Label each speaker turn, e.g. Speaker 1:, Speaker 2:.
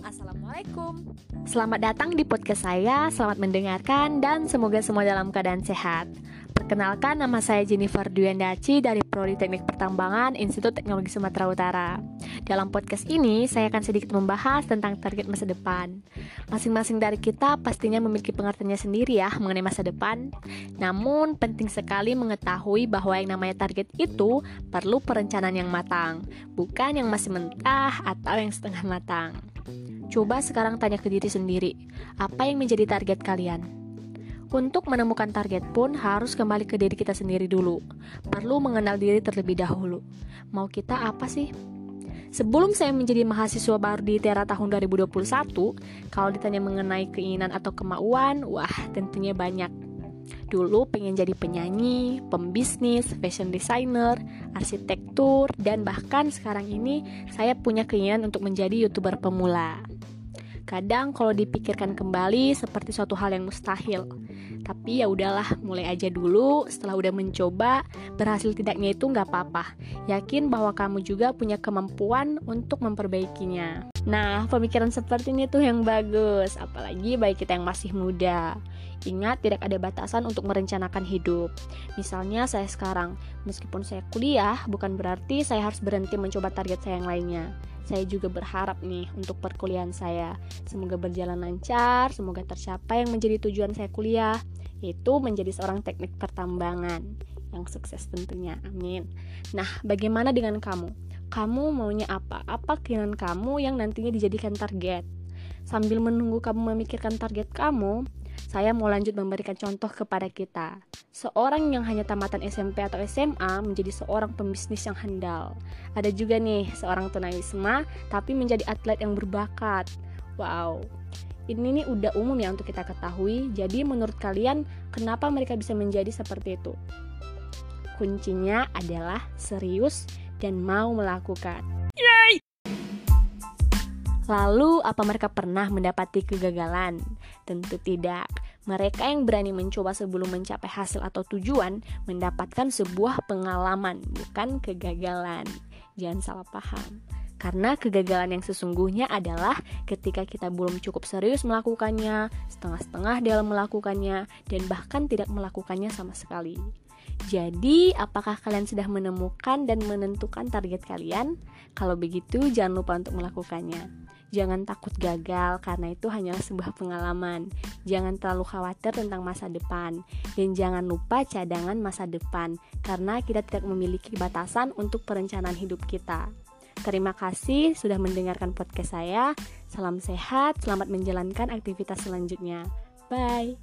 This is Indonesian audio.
Speaker 1: Assalamualaikum. Selamat datang di podcast saya, selamat mendengarkan dan semoga semua dalam keadaan sehat. Perkenalkan nama saya Jennifer Duyandaci dari Prodi Teknik Pertambangan Institut Teknologi Sumatera Utara. Dalam podcast ini saya akan sedikit membahas tentang target masa depan. Masing-masing dari kita pastinya memiliki pengertiannya sendiri ya mengenai masa depan. Namun penting sekali mengetahui bahwa yang namanya target itu perlu perencanaan yang matang Bukan yang masih mentah atau yang setengah matang Coba sekarang tanya ke diri sendiri, apa yang menjadi target kalian? Untuk menemukan target pun harus kembali ke diri kita sendiri dulu. Perlu mengenal diri terlebih dahulu. Mau kita apa sih? Sebelum saya menjadi mahasiswa baru di Tera tahun 2021, kalau ditanya mengenai keinginan atau kemauan, wah tentunya banyak. Dulu pengen jadi penyanyi, pembisnis, fashion designer, arsitektur, dan bahkan sekarang ini saya punya keinginan untuk menjadi youtuber pemula. Kadang kalau dipikirkan kembali seperti suatu hal yang mustahil. Tapi ya udahlah, mulai aja dulu. Setelah udah mencoba, berhasil tidaknya itu nggak apa-apa. Yakin bahwa kamu juga punya kemampuan untuk memperbaikinya. Nah, pemikiran seperti ini tuh yang bagus, apalagi baik kita yang masih muda. Ingat, tidak ada batasan untuk merencanakan hidup. Misalnya saya sekarang, meskipun saya kuliah, bukan berarti saya harus berhenti mencoba target saya yang lainnya saya juga berharap nih untuk perkuliahan saya. Semoga berjalan lancar, semoga tercapai yang menjadi tujuan saya kuliah, yaitu menjadi seorang teknik pertambangan yang sukses tentunya. Amin. Nah, bagaimana dengan kamu? Kamu maunya apa? Apa keinginan kamu yang nantinya dijadikan target? Sambil menunggu kamu memikirkan target kamu, saya mau lanjut memberikan contoh kepada kita. Seorang yang hanya tamatan SMP atau SMA menjadi seorang pembisnis yang handal. Ada juga nih seorang tunawisma tapi menjadi atlet yang berbakat. Wow. Ini nih udah umum ya untuk kita ketahui. Jadi menurut kalian kenapa mereka bisa menjadi seperti itu? Kuncinya adalah serius dan mau melakukan. Yay! Lalu, apa mereka pernah mendapati kegagalan? Tentu tidak. Mereka yang berani mencoba sebelum mencapai hasil atau tujuan mendapatkan sebuah pengalaman, bukan kegagalan. Jangan salah paham. Karena kegagalan yang sesungguhnya adalah ketika kita belum cukup serius melakukannya, setengah-setengah dalam melakukannya, dan bahkan tidak melakukannya sama sekali. Jadi, apakah kalian sudah menemukan dan menentukan target kalian? Kalau begitu, jangan lupa untuk melakukannya. Jangan takut gagal karena itu hanyalah sebuah pengalaman. Jangan terlalu khawatir tentang masa depan dan jangan lupa cadangan masa depan karena kita tidak memiliki batasan untuk perencanaan hidup kita. Terima kasih sudah mendengarkan podcast saya. Salam sehat, selamat menjalankan aktivitas selanjutnya. Bye.